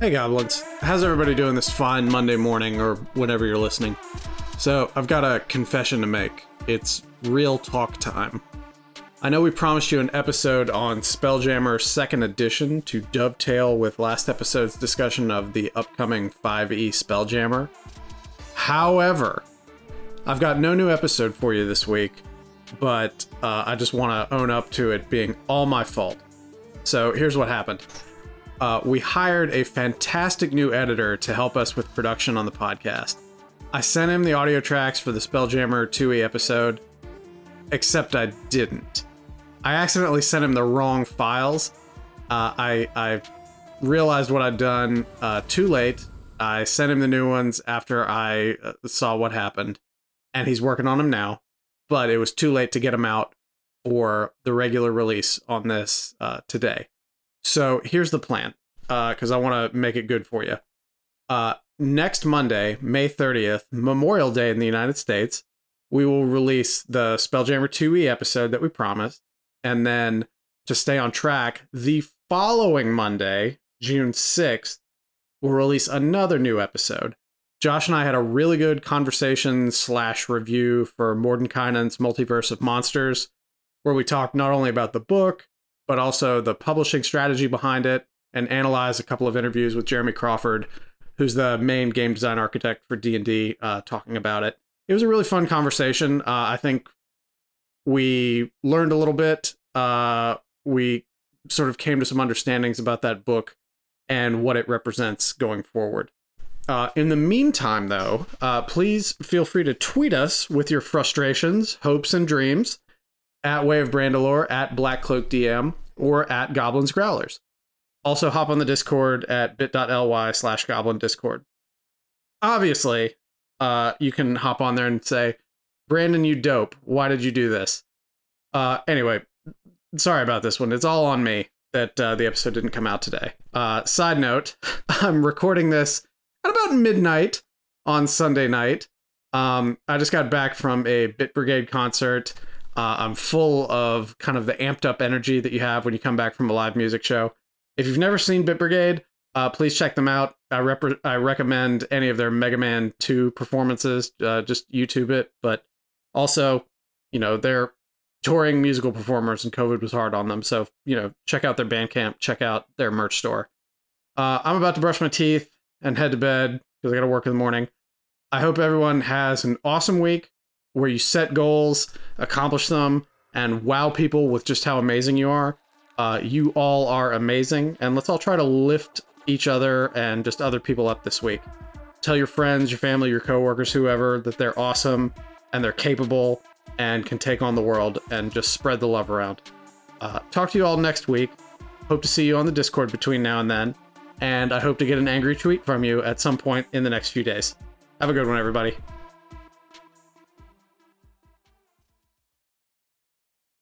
Hey goblins, how's everybody doing this fine Monday morning or whenever you're listening? So, I've got a confession to make. It's real talk time. I know we promised you an episode on Spelljammer 2nd Edition to dovetail with last episode's discussion of the upcoming 5e Spelljammer. However, I've got no new episode for you this week, but uh, I just want to own up to it being all my fault. So here's what happened. Uh, we hired a fantastic new editor to help us with production on the podcast. I sent him the audio tracks for the Spelljammer 2e episode, except I didn't. I accidentally sent him the wrong files. Uh, I, I realized what I'd done uh, too late. I sent him the new ones after I uh, saw what happened, and he's working on them now. But it was too late to get them out for the regular release on this uh, today. So here's the plan, because I want to make it good for you. Uh, next Monday, May 30th, Memorial Day in the United States, we will release the Spelljammer 2e episode that we promised. And then to stay on track, the following Monday, June 6th, we'll release another new episode. Josh and I had a really good conversation slash review for Mordenkainen's Multiverse of Monsters, where we talked not only about the book, but also the publishing strategy behind it and analyze a couple of interviews with Jeremy Crawford, who's the main game design architect for D&D, uh, talking about it. It was a really fun conversation. Uh, I think we learned a little bit. Uh, we sort of came to some understandings about that book and what it represents going forward. Uh, in the meantime, though, uh, please feel free to tweet us with your frustrations, hopes, and dreams at Way of Brandolore, at Black Cloak DM, or at Goblins Growlers. Also, hop on the Discord at bit.ly slash goblin discord. Obviously, uh, you can hop on there and say, Brandon, you dope. Why did you do this? Uh, anyway, sorry about this one. It's all on me that uh, the episode didn't come out today. Uh, side note, I'm recording this at about midnight on Sunday night. Um, I just got back from a Bit Brigade concert. Uh, I'm full of kind of the amped up energy that you have when you come back from a live music show. If you've never seen Bit Brigade, uh, please check them out. I, rep- I recommend any of their Mega Man 2 performances. Uh, just YouTube it. But also, you know, they're touring musical performers and COVID was hard on them. So, you know, check out their Bandcamp, check out their merch store. Uh, I'm about to brush my teeth and head to bed because I got to work in the morning. I hope everyone has an awesome week where you set goals, accomplish them, and wow people with just how amazing you are. Uh, you all are amazing, and let's all try to lift each other and just other people up this week. Tell your friends, your family, your coworkers, whoever, that they're awesome and they're capable and can take on the world and just spread the love around. Uh, talk to you all next week. Hope to see you on the Discord between now and then. And I hope to get an angry tweet from you at some point in the next few days. Have a good one, everybody.